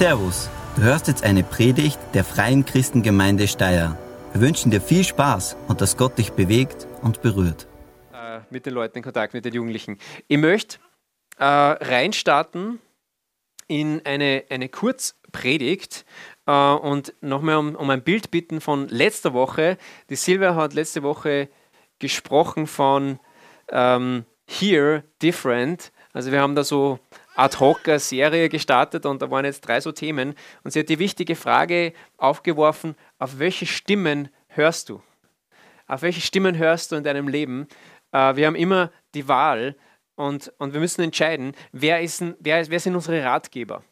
Servus, du hörst jetzt eine Predigt der Freien Christengemeinde Steyr. Wir wünschen dir viel Spaß und dass Gott dich bewegt und berührt. Äh, mit den Leuten in Kontakt, mit den Jugendlichen. Ich möchte äh, reinstarten in eine, eine Kurzpredigt äh, und nochmal um, um ein Bild bitten von letzter Woche. Die Silvia hat letzte Woche gesprochen von ähm, Here Different. Also wir haben da so ad hoc Serie gestartet und da waren jetzt drei so Themen. Und sie hat die wichtige Frage aufgeworfen, auf welche Stimmen hörst du? Auf welche Stimmen hörst du in deinem Leben? Äh, wir haben immer die Wahl und, und wir müssen entscheiden, wer, ist wer, wer sind unsere Ratgeber?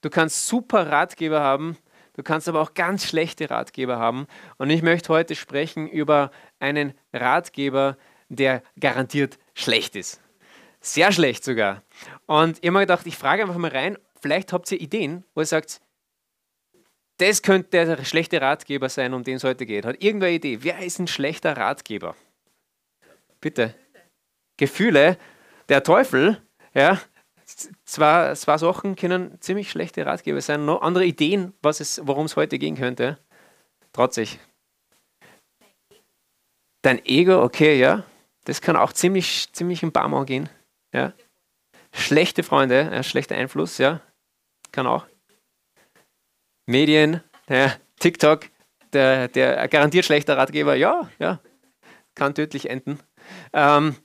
Du kannst super Ratgeber haben, du kannst aber auch ganz schlechte Ratgeber haben. Und ich möchte heute sprechen über einen Ratgeber, der garantiert schlecht ist. Sehr schlecht sogar. Und ich habe mir gedacht, ich frage einfach mal rein, vielleicht habt ihr Ideen, wo ihr sagt, das könnte der schlechte Ratgeber sein, um den es heute geht. Hat irgendeine Idee? Wer ist ein schlechter Ratgeber? Bitte. Gefühle. Der Teufel, ja, zwei, zwei Sachen können ziemlich schlechte Ratgeber sein. Noch andere Ideen, worum es heute gehen könnte. Sich. Dein Ego, okay, ja. Das kann auch ziemlich, ziemlich im Barmau gehen. Ja. Schlechte Freunde, ja, schlechter Einfluss, ja. Kann auch. Medien, ja, TikTok, der, der garantiert schlechter Ratgeber, ja, ja. Kann tödlich enden. Ähm,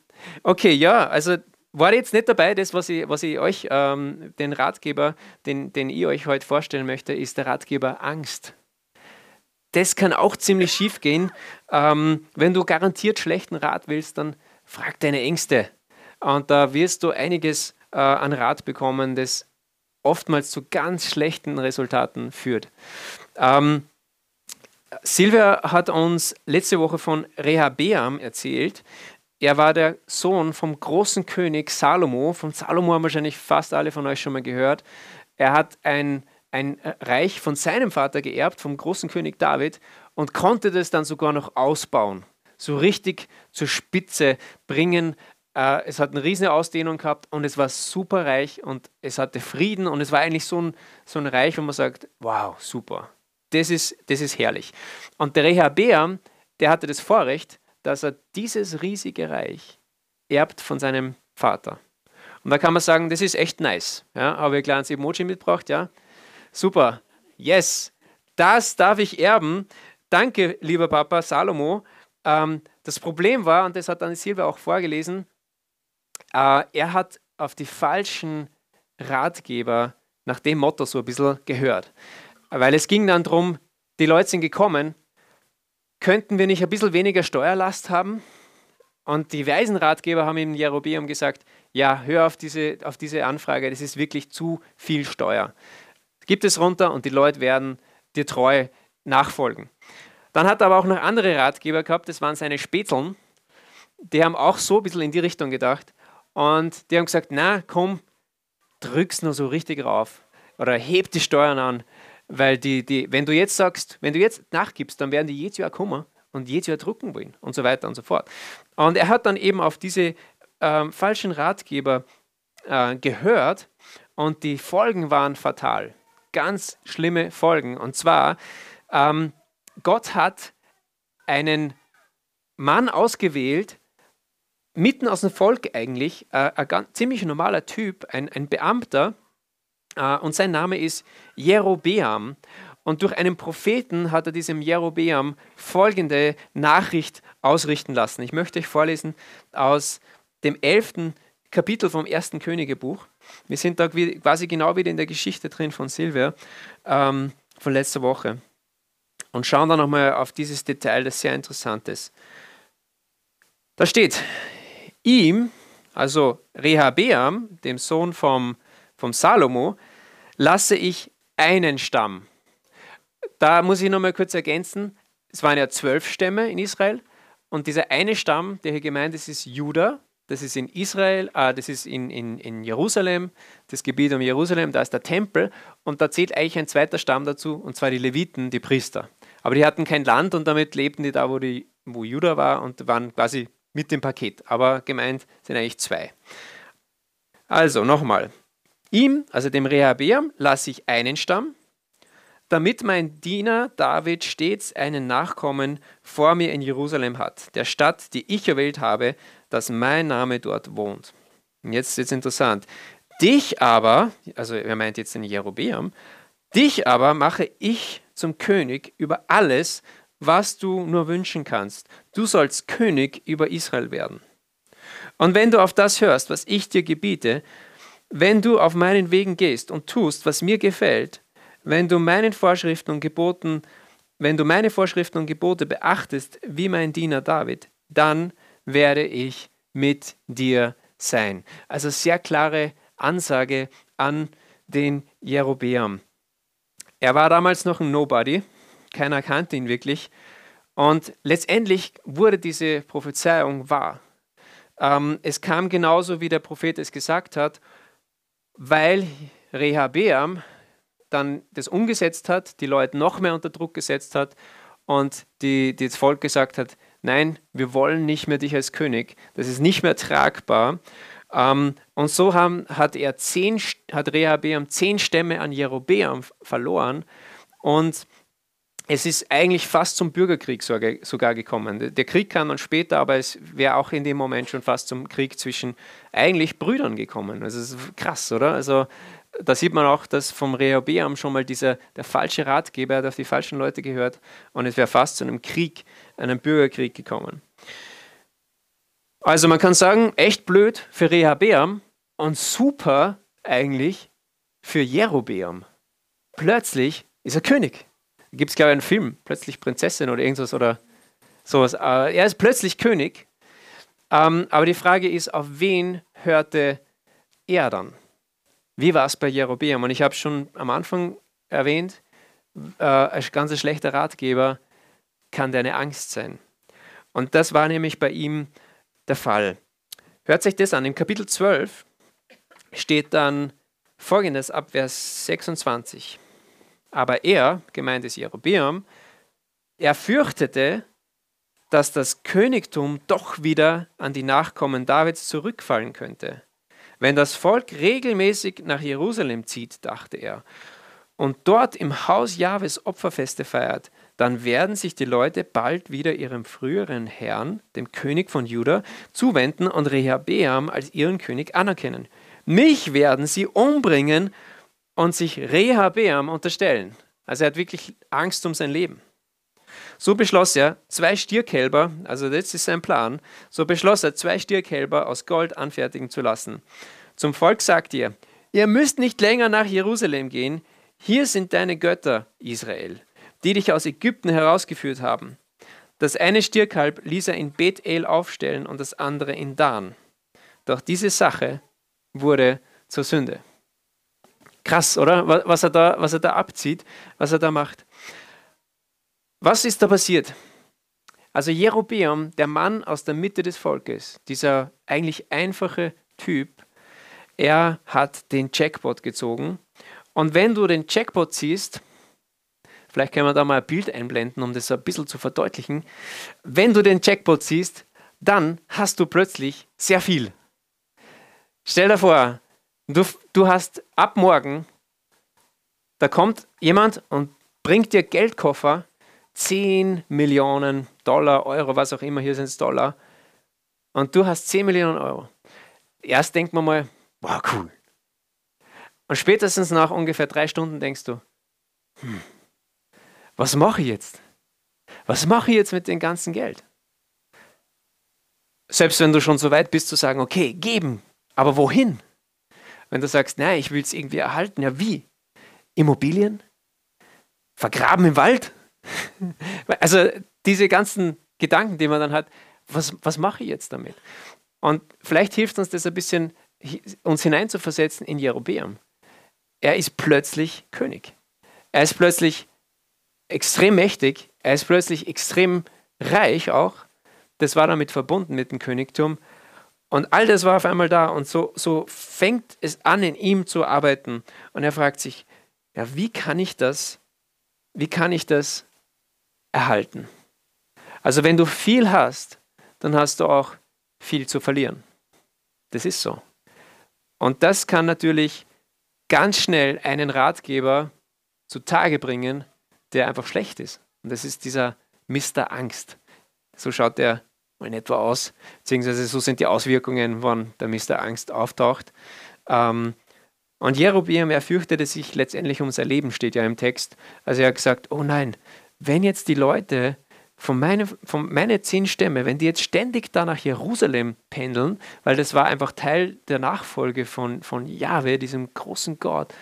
okay, ja, also war jetzt nicht dabei, das, was ich, was ich euch, ähm, den Ratgeber, den, den ich euch heute vorstellen möchte, ist der Ratgeber Angst. Das kann auch ziemlich schief gehen. Ähm, wenn du garantiert schlechten Rat willst, dann frag deine Ängste. Und da wirst du einiges äh, an Rat bekommen, das oftmals zu ganz schlechten Resultaten führt. Ähm, Silvia hat uns letzte Woche von Rehabeam erzählt. Er war der Sohn vom großen König Salomo. Von Salomo haben wahrscheinlich fast alle von euch schon mal gehört. Er hat ein, ein Reich von seinem Vater geerbt, vom großen König David, und konnte das dann sogar noch ausbauen. So richtig zur Spitze bringen. Äh, es hat eine riesige Ausdehnung gehabt und es war super reich und es hatte Frieden und es war eigentlich so ein, so ein Reich, wo man sagt, wow, super. Das ist, das ist herrlich. Und der Rehabeam, der hatte das Vorrecht, dass er dieses riesige Reich erbt von seinem Vater. Und da kann man sagen, das ist echt nice. Ja, habe ich ein kleines Emoji mitgebracht, ja. Super. Yes. Das darf ich erben. Danke, lieber Papa Salomo. Ähm, das Problem war, und das hat dann Silvia auch vorgelesen, äh, er hat auf die falschen Ratgeber nach dem Motto so ein bisschen gehört. Weil es ging dann darum, die Leute sind gekommen könnten wir nicht ein bisschen weniger Steuerlast haben? Und die weisen Ratgeber haben im Jerobeam gesagt, ja, hör auf diese, auf diese Anfrage, das ist wirklich zu viel Steuer. Gib es runter und die Leute werden dir treu nachfolgen. Dann hat er aber auch noch andere Ratgeber gehabt, das waren seine Spätzeln. Die haben auch so ein bisschen in die Richtung gedacht. Und die haben gesagt, na komm, drück's nur so richtig rauf. Oder heb die Steuern an. Weil die, die, wenn du jetzt sagst, wenn du jetzt nachgibst, dann werden die jedes Jahr kommen und jedes Jahr drucken wollen und so weiter und so fort. Und er hat dann eben auf diese ähm, falschen Ratgeber äh, gehört und die Folgen waren fatal. Ganz schlimme Folgen. Und zwar, ähm, Gott hat einen Mann ausgewählt, mitten aus dem Volk eigentlich, äh, ein ganz, ziemlich normaler Typ, ein, ein Beamter, äh, und sein Name ist Jerobeam. Und durch einen Propheten hat er diesem Jerobeam folgende Nachricht ausrichten lassen. Ich möchte euch vorlesen aus dem elften Kapitel vom ersten Königebuch. Wir sind da quasi genau wieder in der Geschichte drin von Silvia ähm, von letzter Woche und schauen dann nochmal auf dieses Detail, das sehr interessant ist. Da steht, ihm, also Rehabeam, dem Sohn vom vom Salomo, lasse ich einen Stamm. Da muss ich nochmal kurz ergänzen, es waren ja zwölf Stämme in Israel und dieser eine Stamm, der hier gemeint ist, ist Juda. Das ist in Israel, äh, das ist in, in, in Jerusalem, das Gebiet um Jerusalem, da ist der Tempel und da zählt eigentlich ein zweiter Stamm dazu, und zwar die Leviten, die Priester. Aber die hatten kein Land und damit lebten die da, wo, die, wo Juda war und waren quasi mit dem Paket. Aber gemeint sind eigentlich zwei. Also nochmal, Ihm, also dem Rehabeam, lasse ich einen Stamm, damit mein Diener David stets einen Nachkommen vor mir in Jerusalem hat, der Stadt, die ich erwählt habe, dass mein Name dort wohnt. Und jetzt ist es interessant. Dich aber, also er meint jetzt den Jerobeam, dich aber mache ich zum König über alles, was du nur wünschen kannst. Du sollst König über Israel werden. Und wenn du auf das hörst, was ich dir gebiete, wenn du auf meinen Wegen gehst und tust, was mir gefällt, wenn du meinen Vorschriften und Geboten, wenn du meine Vorschriften und Gebote beachtest, wie mein Diener David, dann werde ich mit dir sein. Also sehr klare Ansage an den Jerobeam. Er war damals noch ein Nobody, keiner kannte ihn wirklich. Und letztendlich wurde diese Prophezeiung wahr. Ähm, es kam genauso, wie der Prophet es gesagt hat, weil Rehabeam dann das umgesetzt hat, die Leute noch mehr unter Druck gesetzt hat und die, die das Volk gesagt hat, nein, wir wollen nicht mehr dich als König, das ist nicht mehr tragbar. Ähm, und so haben, hat, er zehn, hat Rehabeam zehn Stämme an Jerobeam verloren und es ist eigentlich fast zum Bürgerkrieg sogar gekommen. Der Krieg kam dann später, aber es wäre auch in dem Moment schon fast zum Krieg zwischen eigentlich Brüdern gekommen. Also das ist krass, oder? Also da sieht man auch, dass vom Rehobeam schon mal dieser der falsche Ratgeber hat auf die falschen Leute gehört und es wäre fast zu einem Krieg, einem Bürgerkrieg gekommen. Also man kann sagen, echt blöd für Rehabeam und super eigentlich für Jerobeam. Plötzlich ist er König gibt es, glaube ich, einen Film, plötzlich Prinzessin oder irgendwas oder sowas. Äh, er ist plötzlich König. Ähm, aber die Frage ist, auf wen hörte er dann? Wie war es bei Jerobeam? Und ich habe schon am Anfang erwähnt, äh, ein ganz schlechter Ratgeber kann deine Angst sein. Und das war nämlich bei ihm der Fall. Hört sich das an. Im Kapitel 12 steht dann folgendes ab Vers 26. Aber er, gemeint ist Jerobeam, er fürchtete, dass das Königtum doch wieder an die Nachkommen Davids zurückfallen könnte. Wenn das Volk regelmäßig nach Jerusalem zieht, dachte er, und dort im Haus Jahwes Opferfeste feiert, dann werden sich die Leute bald wieder ihrem früheren Herrn, dem König von Juda, zuwenden und Rehabeam als ihren König anerkennen. Mich werden sie umbringen und sich Rehabeam unterstellen. Also er hat wirklich Angst um sein Leben. So beschloss er, zwei Stierkälber, also das ist sein Plan, so beschloss er, zwei Stierkälber aus Gold anfertigen zu lassen. Zum Volk sagt ihr, ihr müsst nicht länger nach Jerusalem gehen, hier sind deine Götter, Israel, die dich aus Ägypten herausgeführt haben. Das eine Stierkalb ließ er in Bethel aufstellen und das andere in Dan. Doch diese Sache wurde zur Sünde. Krass, oder? Was er, da, was er da abzieht, was er da macht. Was ist da passiert? Also Jerobeam, der Mann aus der Mitte des Volkes, dieser eigentlich einfache Typ, er hat den Jackpot gezogen. Und wenn du den Jackpot ziehst, vielleicht können wir da mal ein Bild einblenden, um das ein bisschen zu verdeutlichen. Wenn du den Jackpot ziehst, dann hast du plötzlich sehr viel. Stell dir vor, Du, du hast ab morgen, da kommt jemand und bringt dir Geldkoffer, 10 Millionen Dollar, Euro, was auch immer, hier sind es Dollar, und du hast 10 Millionen Euro. Erst denkt man mal, wow, cool. Und spätestens nach ungefähr drei Stunden denkst du, hm, was mache ich jetzt? Was mache ich jetzt mit dem ganzen Geld? Selbst wenn du schon so weit bist zu sagen, okay, geben, aber wohin? Wenn du sagst, nein, ich will es irgendwie erhalten, ja wie? Immobilien? Vergraben im Wald? also diese ganzen Gedanken, die man dann hat, was, was mache ich jetzt damit? Und vielleicht hilft uns das ein bisschen, uns hineinzuversetzen in Jerobeam. Er ist plötzlich König. Er ist plötzlich extrem mächtig. Er ist plötzlich extrem reich auch. Das war damit verbunden mit dem Königtum. Und all das war auf einmal da und so, so fängt es an, in ihm zu arbeiten. Und er fragt sich, ja, wie kann ich das, wie kann ich das erhalten? Also wenn du viel hast, dann hast du auch viel zu verlieren. Das ist so. Und das kann natürlich ganz schnell einen Ratgeber zutage bringen, der einfach schlecht ist. Und das ist dieser Mr. Angst. So schaut der in etwa aus, beziehungsweise so sind die Auswirkungen, wann der Mr. Angst auftaucht. Ähm, und Jerobeam, er fürchtete sich letztendlich um sein Leben, steht ja im Text. Also er hat gesagt, oh nein, wenn jetzt die Leute von, meine, von meine zehn Stämme, wenn die jetzt ständig da nach Jerusalem pendeln, weil das war einfach Teil der Nachfolge von, von Jahwe, diesem großen Gott,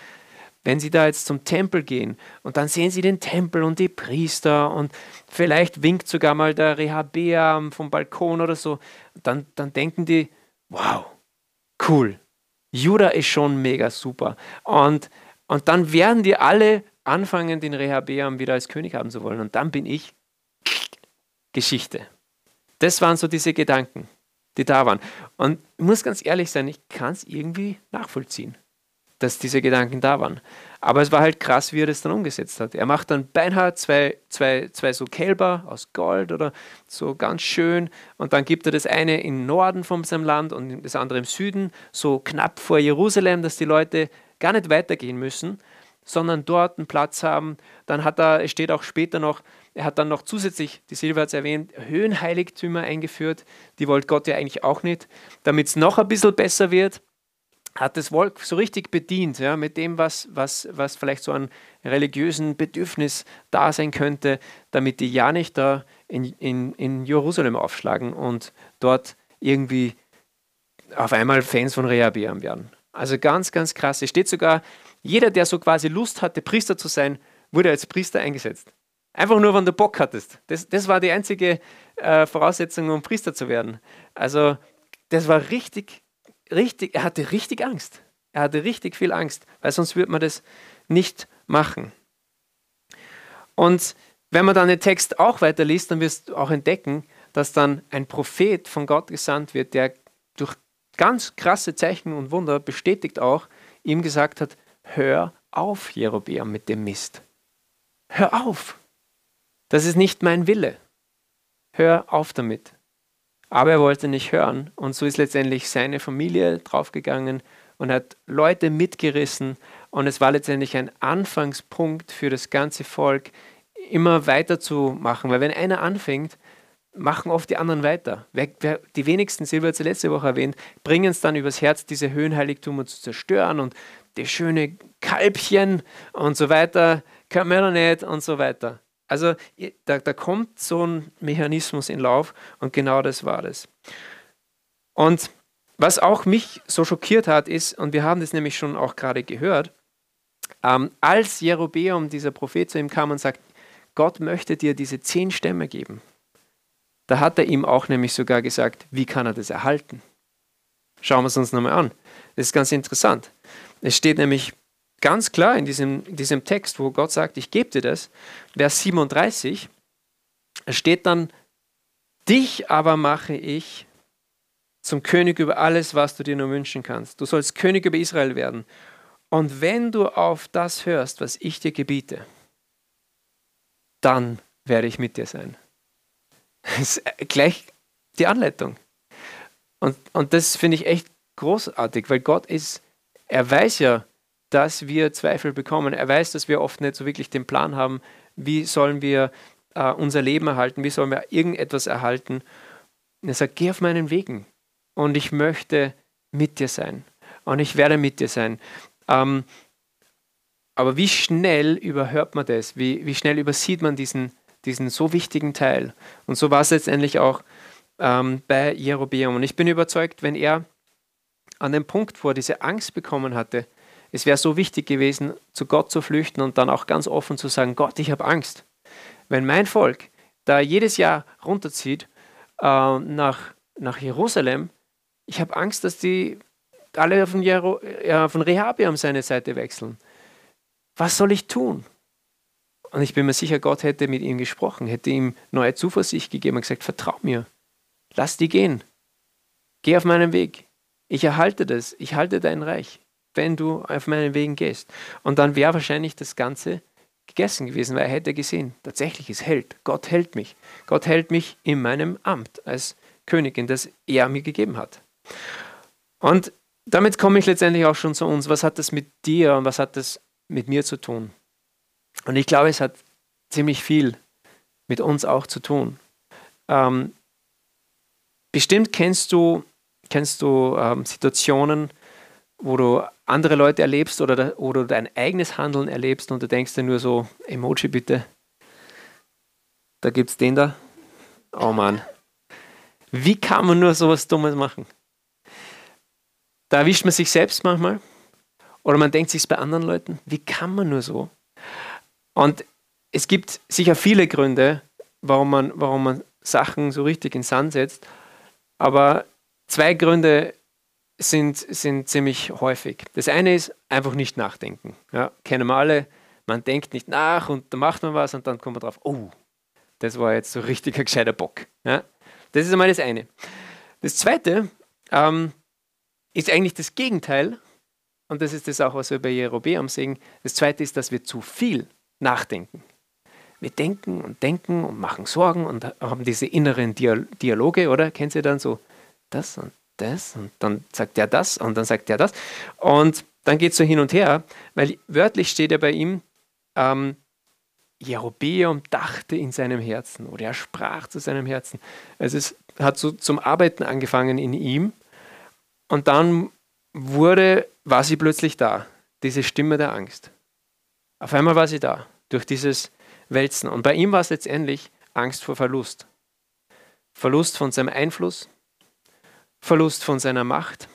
wenn sie da jetzt zum Tempel gehen und dann sehen sie den Tempel und die Priester und vielleicht winkt sogar mal der Rehabeam vom Balkon oder so, dann, dann denken die, wow, cool, Judah ist schon mega super. Und, und dann werden die alle anfangen, den Rehabeam wieder als König haben zu wollen. Und dann bin ich Geschichte. Das waren so diese Gedanken, die da waren. Und ich muss ganz ehrlich sein, ich kann es irgendwie nachvollziehen, dass diese Gedanken da waren. Aber es war halt krass, wie er das dann umgesetzt hat. Er macht dann beinahe zwei, zwei, zwei so Kälber aus Gold oder so ganz schön. Und dann gibt er das eine im Norden von seinem Land und das andere im Süden, so knapp vor Jerusalem, dass die Leute gar nicht weitergehen müssen, sondern dort einen Platz haben. Dann hat er, es steht auch später noch, er hat dann noch zusätzlich, die Silvia hat es erwähnt, Höhenheiligtümer eingeführt. Die wollte Gott ja eigentlich auch nicht, damit es noch ein bisschen besser wird hat das Volk so richtig bedient, ja, mit dem, was, was, was vielleicht so an religiösen Bedürfnis da sein könnte, damit die ja nicht da in, in, in Jerusalem aufschlagen und dort irgendwie auf einmal Fans von Rehabeam werden. Also ganz, ganz krass. Es steht sogar, jeder, der so quasi Lust hatte, Priester zu sein, wurde als Priester eingesetzt. Einfach nur, wenn du Bock hattest. Das, das war die einzige äh, Voraussetzung, um Priester zu werden. Also das war richtig richtig, er hatte richtig Angst. Er hatte richtig viel Angst, weil sonst würde man das nicht machen. Und wenn man dann den Text auch weiterliest, dann wirst du auch entdecken, dass dann ein Prophet von Gott gesandt wird, der durch ganz krasse Zeichen und Wunder bestätigt auch, ihm gesagt hat, hör auf, Jerobeam, mit dem Mist. Hör auf. Das ist nicht mein Wille. Hör auf damit. Aber er wollte nicht hören und so ist letztendlich seine Familie draufgegangen und hat Leute mitgerissen und es war letztendlich ein Anfangspunkt für das ganze Volk, immer weiterzumachen, weil wenn einer anfängt, machen oft die anderen weiter. Die wenigsten, Silber hat es letzte Woche erwähnt, bringen es dann übers Herz, diese Höhenheiligtümer zu zerstören und die schöne Kalbchen und so weiter, können wir noch nicht und so weiter. Also da, da kommt so ein Mechanismus in Lauf und genau das war das. Und was auch mich so schockiert hat, ist, und wir haben das nämlich schon auch gerade gehört, ähm, als Jerobeam, dieser Prophet, zu ihm kam und sagt, Gott möchte dir diese zehn Stämme geben, da hat er ihm auch nämlich sogar gesagt, wie kann er das erhalten? Schauen wir es uns nochmal an. Das ist ganz interessant. Es steht nämlich ganz klar in diesem, diesem Text, wo Gott sagt, ich gebe dir das, Vers 37, steht dann, dich aber mache ich zum König über alles, was du dir nur wünschen kannst. Du sollst König über Israel werden. Und wenn du auf das hörst, was ich dir gebiete, dann werde ich mit dir sein. Das ist gleich die Anleitung. Und, und das finde ich echt großartig, weil Gott ist, er weiß ja, dass wir Zweifel bekommen. Er weiß, dass wir oft nicht so wirklich den Plan haben, wie sollen wir äh, unser Leben erhalten, wie sollen wir irgendetwas erhalten. Und er sagt, geh auf meinen Wegen und ich möchte mit dir sein und ich werde mit dir sein. Ähm, aber wie schnell überhört man das? Wie, wie schnell übersieht man diesen, diesen so wichtigen Teil? Und so war es letztendlich auch ähm, bei Jerobeam. Und ich bin überzeugt, wenn er an dem Punkt, wo er diese Angst bekommen hatte, es wäre so wichtig gewesen, zu Gott zu flüchten und dann auch ganz offen zu sagen, Gott, ich habe Angst. Wenn mein Volk da jedes Jahr runterzieht äh, nach, nach Jerusalem, ich habe Angst, dass die alle von, Jero, äh, von Rehabeam seine Seite wechseln. Was soll ich tun? Und ich bin mir sicher, Gott hätte mit ihm gesprochen, hätte ihm neue Zuversicht gegeben und gesagt, vertrau mir, lass die gehen, geh auf meinen Weg, ich erhalte das, ich halte dein Reich wenn du auf meinen Wegen gehst. Und dann wäre wahrscheinlich das Ganze gegessen gewesen, weil er hätte gesehen, tatsächlich, es hält. Gott hält mich. Gott hält mich in meinem Amt als Königin, das er mir gegeben hat. Und damit komme ich letztendlich auch schon zu uns. Was hat das mit dir und was hat das mit mir zu tun? Und ich glaube, es hat ziemlich viel mit uns auch zu tun. Ähm, bestimmt kennst du, kennst du ähm, Situationen, wo du andere Leute erlebst oder, oder dein eigenes Handeln erlebst und du denkst dir nur so, Emoji bitte. Da gibt es den da. Oh Mann. Wie kann man nur sowas Dummes machen? Da erwischt man sich selbst manchmal oder man denkt sich bei anderen Leuten, wie kann man nur so? Und es gibt sicher viele Gründe, warum man, warum man Sachen so richtig in Sand setzt, aber zwei Gründe sind, sind ziemlich häufig. Das eine ist einfach nicht nachdenken. Ja, kennen wir alle, man denkt nicht nach und dann macht man was und dann kommt man drauf, oh, das war jetzt so richtig ein gescheiter Bock. Ja, das ist einmal das eine. Das zweite ähm, ist eigentlich das Gegenteil und das ist das auch, was wir bei Jerobeam sehen. Das zweite ist, dass wir zu viel nachdenken. Wir denken und denken und machen Sorgen und haben diese inneren Dialoge, oder? Kennt ihr dann so das und das und dann sagt er das und dann sagt er das. Und dann geht es so hin und her, weil wörtlich steht ja bei ihm, ähm, Jerobeam dachte in seinem Herzen oder er sprach zu seinem Herzen. Also es hat so zum Arbeiten angefangen in ihm und dann wurde, war sie plötzlich da, diese Stimme der Angst. Auf einmal war sie da, durch dieses Wälzen. Und bei ihm war es letztendlich Angst vor Verlust. Verlust von seinem Einfluss, Verlust von seiner Macht,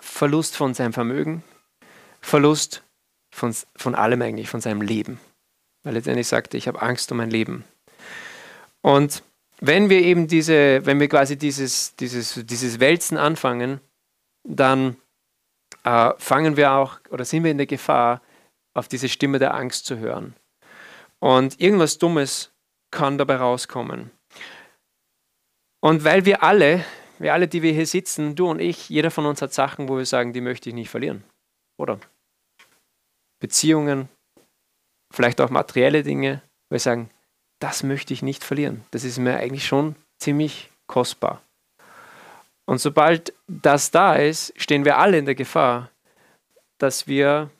Verlust von seinem Vermögen, Verlust von, von allem eigentlich, von seinem Leben. Weil letztendlich sagte, ich habe Angst um mein Leben. Und wenn wir eben diese, wenn wir quasi dieses, dieses, dieses Wälzen anfangen, dann äh, fangen wir auch oder sind wir in der Gefahr, auf diese Stimme der Angst zu hören. Und irgendwas Dummes kann dabei rauskommen. Und weil wir alle wir alle, die wir hier sitzen, du und ich, jeder von uns hat Sachen, wo wir sagen, die möchte ich nicht verlieren. Oder? Beziehungen, vielleicht auch materielle Dinge, wo wir sagen, das möchte ich nicht verlieren. Das ist mir eigentlich schon ziemlich kostbar. Und sobald das da ist, stehen wir alle in der Gefahr, dass wir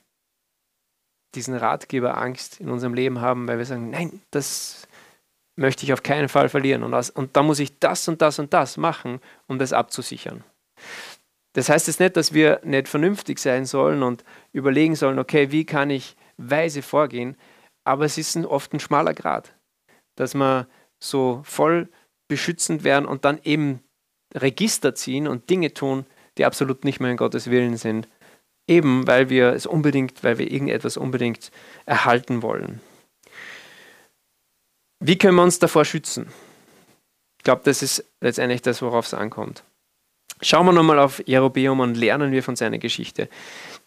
diesen Ratgeber Angst in unserem Leben haben, weil wir sagen, nein, das möchte ich auf keinen Fall verlieren. Und, das, und da muss ich das und das und das machen, um das abzusichern. Das heißt jetzt nicht, dass wir nicht vernünftig sein sollen und überlegen sollen, okay, wie kann ich weise vorgehen, aber es ist oft ein schmaler Grad, dass wir so voll beschützend werden und dann eben Register ziehen und Dinge tun, die absolut nicht mehr in Gottes Willen sind. Eben weil wir es unbedingt, weil wir irgendetwas unbedingt erhalten wollen. Wie können wir uns davor schützen? Ich glaube, das ist letztendlich das, worauf es ankommt. Schauen wir nochmal auf Jerobeam und lernen wir von seiner Geschichte.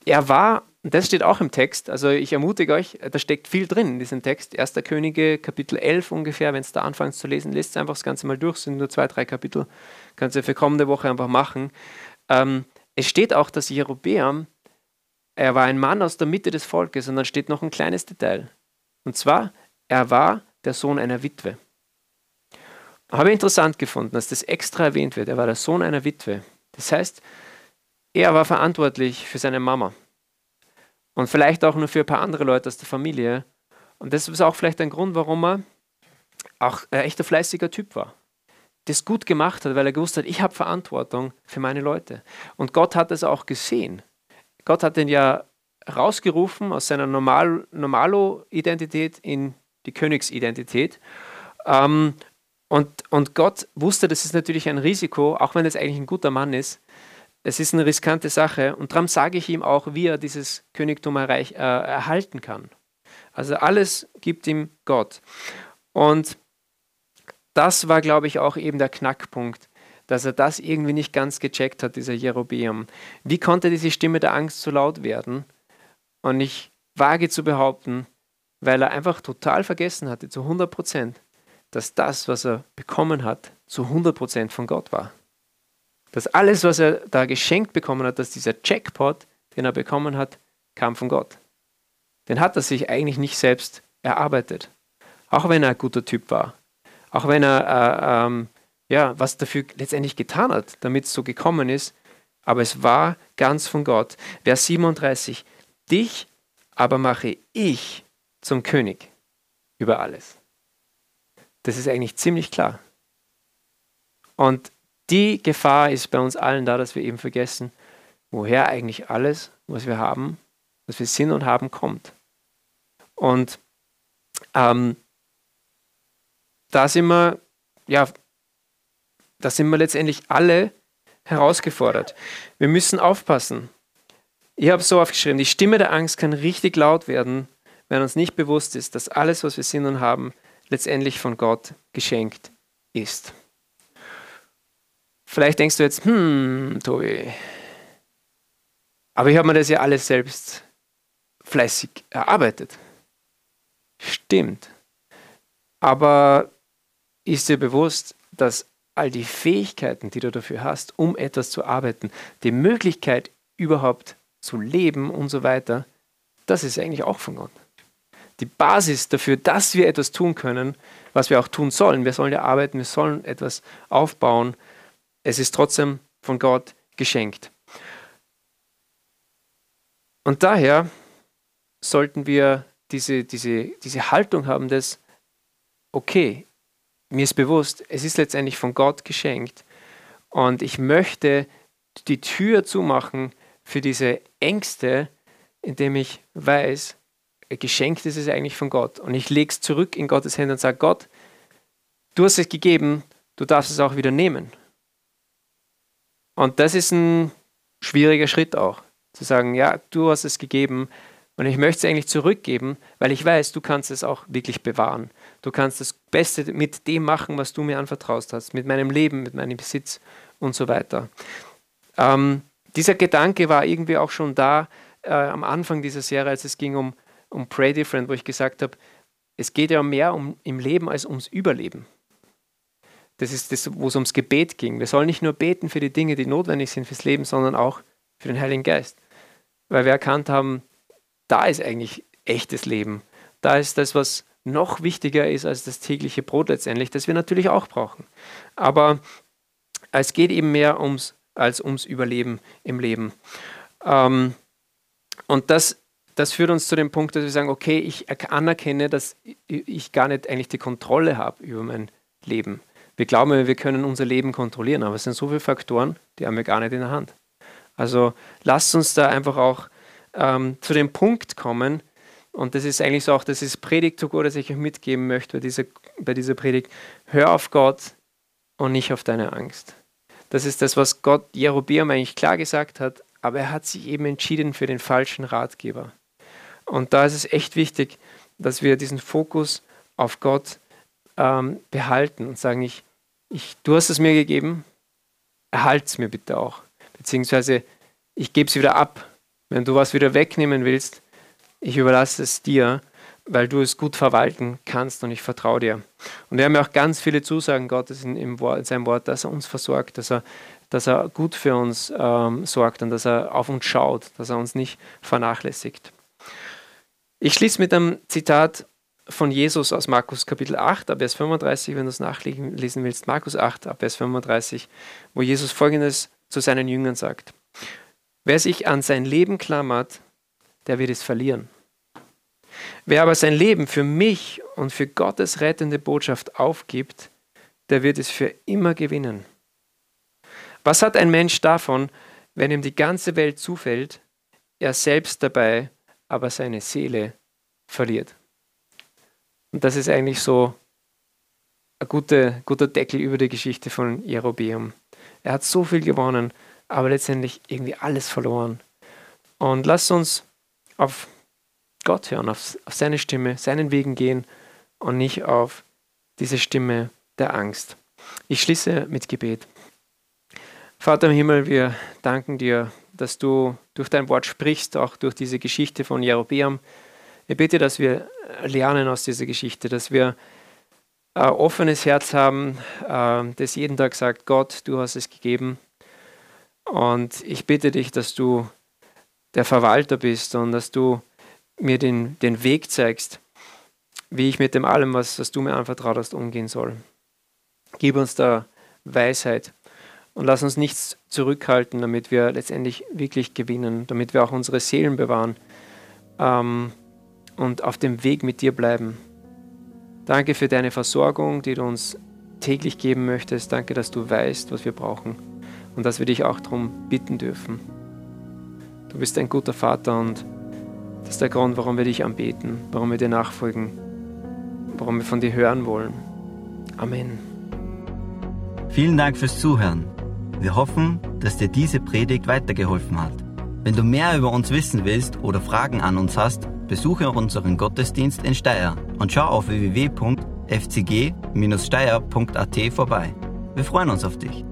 Er war, das steht auch im Text, also ich ermutige euch, da steckt viel drin in diesem Text. Erster Könige, Kapitel 11 ungefähr, wenn es da anfängt zu lesen, lest einfach das Ganze mal durch, sind nur zwei, drei Kapitel, kannst du für kommende Woche einfach machen. Ähm, es steht auch, dass Jerobeam, er war ein Mann aus der Mitte des Volkes und dann steht noch ein kleines Detail. Und zwar, er war der Sohn einer Witwe. Habe ich interessant gefunden, dass das extra erwähnt wird. Er war der Sohn einer Witwe. Das heißt, er war verantwortlich für seine Mama. Und vielleicht auch nur für ein paar andere Leute aus der Familie. Und das ist auch vielleicht ein Grund, warum er auch ein echter fleißiger Typ war. Das gut gemacht hat, weil er gewusst hat, ich habe Verantwortung für meine Leute. Und Gott hat es auch gesehen. Gott hat ihn ja rausgerufen aus seiner Normal Normalo-Identität in die Königsidentität. Ähm, und, und Gott wusste, das ist natürlich ein Risiko, auch wenn es eigentlich ein guter Mann ist. Es ist eine riskante Sache und darum sage ich ihm auch, wie er dieses Königtum erreich, äh, erhalten kann. Also alles gibt ihm Gott. Und das war, glaube ich, auch eben der Knackpunkt, dass er das irgendwie nicht ganz gecheckt hat, dieser Jerobeam. Wie konnte diese Stimme der Angst so laut werden? Und ich wage zu behaupten, weil er einfach total vergessen hatte, zu 100 Prozent, dass das, was er bekommen hat, zu 100 Prozent von Gott war. Dass alles, was er da geschenkt bekommen hat, dass dieser Jackpot, den er bekommen hat, kam von Gott. Den hat er sich eigentlich nicht selbst erarbeitet. Auch wenn er ein guter Typ war. Auch wenn er äh, ähm, ja, was dafür letztendlich getan hat, damit es so gekommen ist. aber es war ganz von Gott. Vers 37, dich aber mache ich zum König über alles. Das ist eigentlich ziemlich klar. Und die Gefahr ist bei uns allen da, dass wir eben vergessen, woher eigentlich alles, was wir haben, was wir sind und haben, kommt. Und ähm, da sind wir, ja, da sind wir letztendlich alle herausgefordert. Wir müssen aufpassen. Ich habe so aufgeschrieben, die Stimme der Angst kann richtig laut werden, wenn uns nicht bewusst ist, dass alles, was wir sind und haben, letztendlich von Gott geschenkt ist. Vielleicht denkst du jetzt, hm, Tobi, aber ich habe mir das ja alles selbst fleißig erarbeitet. Stimmt. Aber ist dir bewusst, dass all die Fähigkeiten, die du dafür hast, um etwas zu arbeiten, die Möglichkeit überhaupt zu leben und so weiter, das ist eigentlich auch von Gott. Die Basis dafür, dass wir etwas tun können, was wir auch tun sollen. Wir sollen ja arbeiten, wir sollen etwas aufbauen. Es ist trotzdem von Gott geschenkt. Und daher sollten wir diese, diese, diese Haltung haben, dass, okay, mir ist bewusst, es ist letztendlich von Gott geschenkt und ich möchte die Tür zumachen für diese Ängste, indem ich weiß, geschenkt ist es eigentlich von Gott. Und ich lege es zurück in Gottes Hände und sage, Gott, du hast es gegeben, du darfst es auch wieder nehmen. Und das ist ein schwieriger Schritt auch, zu sagen, ja, du hast es gegeben und ich möchte es eigentlich zurückgeben, weil ich weiß, du kannst es auch wirklich bewahren. Du kannst das Beste mit dem machen, was du mir anvertraust hast, mit meinem Leben, mit meinem Besitz und so weiter. Ähm, dieser Gedanke war irgendwie auch schon da äh, am Anfang dieser Serie, als es ging um, um Pray Different, wo ich gesagt habe, es geht ja mehr um im Leben als ums Überleben. Das ist das, wo es ums Gebet ging. Wir sollen nicht nur beten für die Dinge, die notwendig sind fürs Leben, sondern auch für den Heiligen Geist. Weil wir erkannt haben, da ist eigentlich echtes Leben. Da ist das, was noch wichtiger ist als das tägliche Brot letztendlich, das wir natürlich auch brauchen. Aber es geht eben mehr ums, als ums Überleben im Leben. Ähm, und das, das führt uns zu dem Punkt, dass wir sagen, okay, ich anerkenne, dass ich gar nicht eigentlich die Kontrolle habe über mein Leben. Wir glauben, wir können unser Leben kontrollieren, aber es sind so viele Faktoren, die haben wir gar nicht in der Hand. Also lasst uns da einfach auch ähm, zu dem Punkt kommen, und das ist eigentlich so auch das ist Predigt zu Gott, das ich euch mitgeben möchte bei dieser, bei dieser Predigt. Hör auf Gott und nicht auf deine Angst. Das ist das, was Gott Jerobeam eigentlich klar gesagt hat, aber er hat sich eben entschieden für den falschen Ratgeber. Und da ist es echt wichtig, dass wir diesen Fokus auf Gott ähm, behalten und sagen, ich, ich, du hast es mir gegeben, erhalte es mir bitte auch. Beziehungsweise ich gebe es wieder ab. Wenn du was wieder wegnehmen willst, ich überlasse es dir, weil du es gut verwalten kannst und ich vertraue dir. Und wir haben ja auch ganz viele Zusagen Gottes in, in, in seinem Wort, dass er uns versorgt, dass er, dass er gut für uns ähm, sorgt und dass er auf uns schaut, dass er uns nicht vernachlässigt. Ich schließe mit einem Zitat von Jesus aus Markus Kapitel 8, Vers 35, wenn du es nachlesen willst. Markus 8, Vers 35, wo Jesus folgendes zu seinen Jüngern sagt. Wer sich an sein Leben klammert, der wird es verlieren. Wer aber sein Leben für mich und für Gottes rettende Botschaft aufgibt, der wird es für immer gewinnen. Was hat ein Mensch davon, wenn ihm die ganze Welt zufällt, er selbst dabei aber seine Seele verliert? Und das ist eigentlich so ein guter, guter Deckel über die Geschichte von Jerobeam. Er hat so viel gewonnen, aber letztendlich irgendwie alles verloren. Und lasst uns auf Gott hören, auf, auf seine Stimme, seinen Wegen gehen und nicht auf diese Stimme der Angst. Ich schließe mit Gebet. Vater im Himmel, wir danken dir, dass du durch dein Wort sprichst, auch durch diese Geschichte von Jerobeam. Ich bitte, dass wir lernen aus dieser Geschichte, dass wir ein offenes Herz haben, äh, das jeden Tag sagt, Gott, du hast es gegeben. Und ich bitte dich, dass du der Verwalter bist und dass du mir den, den Weg zeigst, wie ich mit dem allem, was, was du mir anvertraut hast, umgehen soll. Gib uns da Weisheit Und lass uns nichts zurückhalten, damit wir letztendlich wirklich gewinnen, damit wir auch unsere Seelen bewahren ähm, und auf dem Weg mit dir bleiben. Danke für deine Versorgung, die du uns täglich geben möchtest. Danke, dass du weißt, was wir brauchen und dass wir dich auch darum bitten dürfen. Du bist ein guter Vater und das ist der Grund, warum wir dich anbeten, warum wir dir nachfolgen, warum wir von dir hören wollen. Amen. Vielen Dank fürs Zuhören. Wir hoffen, dass dir diese Predigt weitergeholfen hat. Wenn du mehr über uns wissen willst oder Fragen an uns hast, besuche unseren Gottesdienst in Steyr und schau auf www.fcg-steyr.at vorbei. Wir freuen uns auf dich.